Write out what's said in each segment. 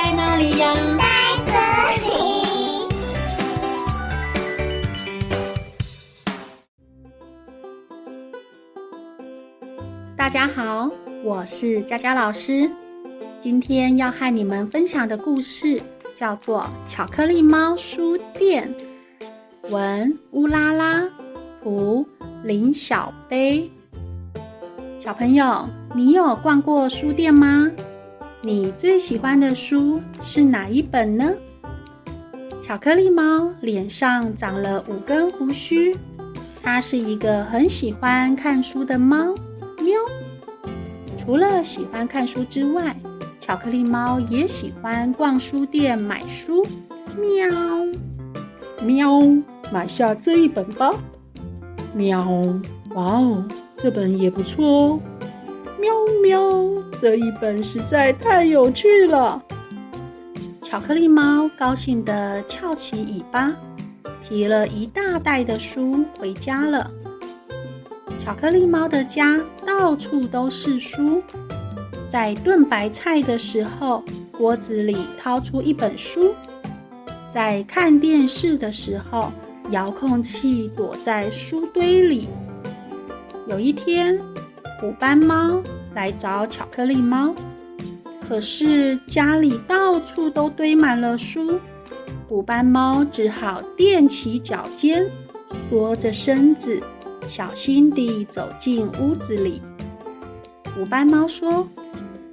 在哪里呀？在这里。大家好，我是佳佳老师。今天要和你们分享的故事叫做《巧克力猫书店》，文乌拉拉，图林小杯。小朋友，你有逛过书店吗？你最喜欢的书是哪一本呢？巧克力猫脸上长了五根胡须，它是一个很喜欢看书的猫。喵！除了喜欢看书之外，巧克力猫也喜欢逛书店买书。喵！喵！买下这一本吧。喵！哇哦，这本也不错哦。喵喵！这一本实在太有趣了。巧克力猫高兴地翘起尾巴，提了一大袋的书回家了。巧克力猫的家到处都是书，在炖白菜的时候，锅子里掏出一本书；在看电视的时候，遥控器躲在书堆里。有一天，虎斑猫来找巧克力猫，可是家里到处都堆满了书，虎斑猫只好踮起脚尖，缩着身子。小心地走进屋子里，虎斑猫说：“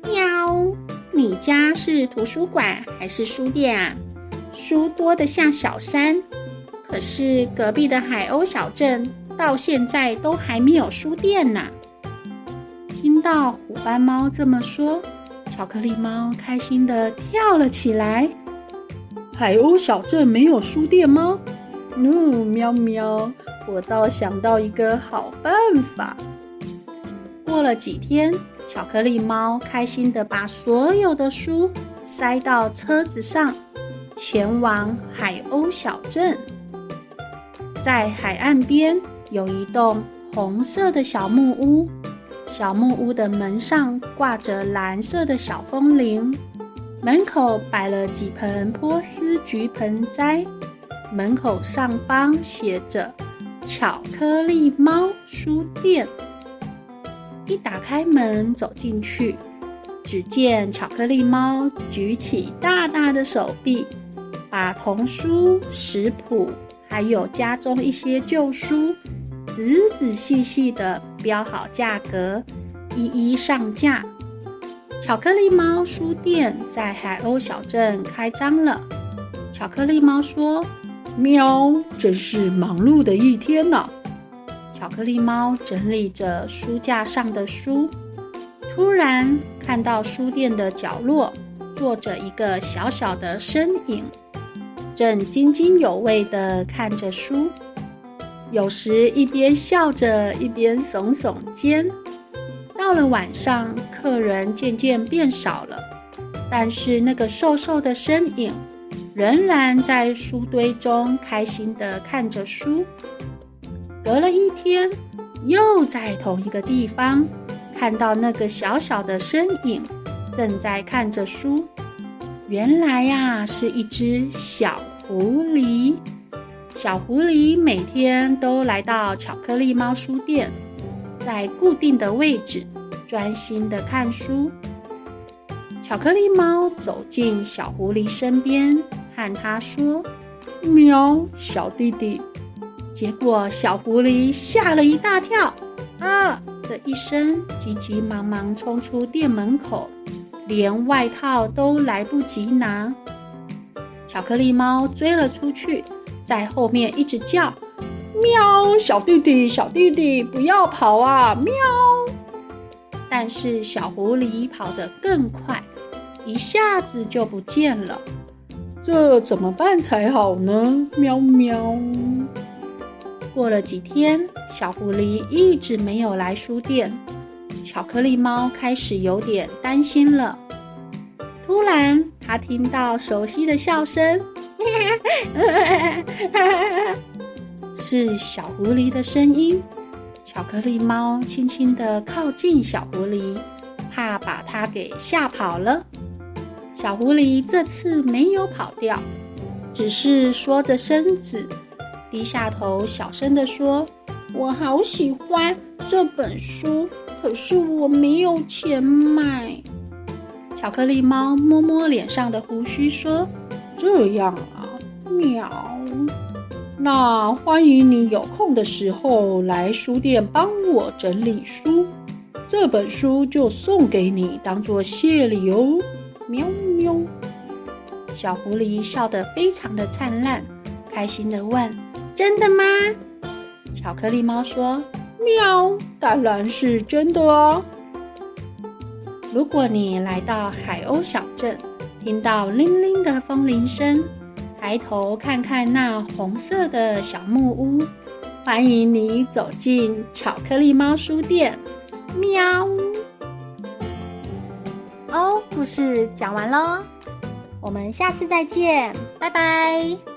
喵，你家是图书馆还是书店啊？书多得像小山，可是隔壁的海鸥小镇到现在都还没有书店呢。”到虎斑猫这么说，巧克力猫开心地跳了起来。海鸥小镇没有书店吗？嗯，喵喵。我倒想到一个好办法。过了几天，巧克力猫开心地把所有的书塞到车子上，前往海鸥小镇。在海岸边有一栋红色的小木屋，小木屋的门上挂着蓝色的小风铃，门口摆了几盆波斯菊盆栽，门口上方写着。巧克力猫书店。一打开门走进去，只见巧克力猫举起大大的手臂，把童书、食谱，还有家中一些旧书，仔仔细细地标好价格，一一上架。巧克力猫书店在海鸥小镇开张了。巧克力猫说。喵，真是忙碌的一天呐！巧克力猫整理着书架上的书，突然看到书店的角落坐着一个小小的身影，正津津有味地看着书，有时一边笑着一边耸耸肩。到了晚上，客人渐渐变少了，但是那个瘦瘦的身影。仍然在书堆中开心地看着书。隔了一天，又在同一个地方看到那个小小的身影，正在看着书。原来呀，是一只小狐狸。小狐狸每天都来到巧克力猫书店，在固定的位置专心地看书。巧克力猫走进小狐狸身边。和他说：“喵，小弟弟。”结果小狐狸吓了一大跳，啊的一声，急急忙忙冲出店门口，连外套都来不及拿。巧克力猫追了出去，在后面一直叫：“喵，小弟弟，小弟弟，不要跑啊！”喵。但是小狐狸跑得更快，一下子就不见了。这怎么办才好呢？喵喵。过了几天，小狐狸一直没有来书店，巧克力猫开始有点担心了。突然，它听到熟悉的笑声，是小狐狸的声音。巧克力猫轻轻地靠近小狐狸，怕把它给吓跑了。小狐狸这次没有跑掉，只是缩着身子，低下头，小声地说：“我好喜欢这本书，可是我没有钱买。”巧克力猫摸摸脸上的胡须，说：“这样，喵。那欢迎你有空的时候来书店帮我整理书，这本书就送给你当做谢礼哦。”喵喵，小狐狸笑得非常的灿烂，开心地问：“真的吗？”巧克力猫说：“喵，当然是真的哦。”如果你来到海鸥小镇，听到铃铃的风铃声，抬头看看那红色的小木屋，欢迎你走进巧克力猫书店。喵。哦，故事讲完喽，我们下次再见，拜拜。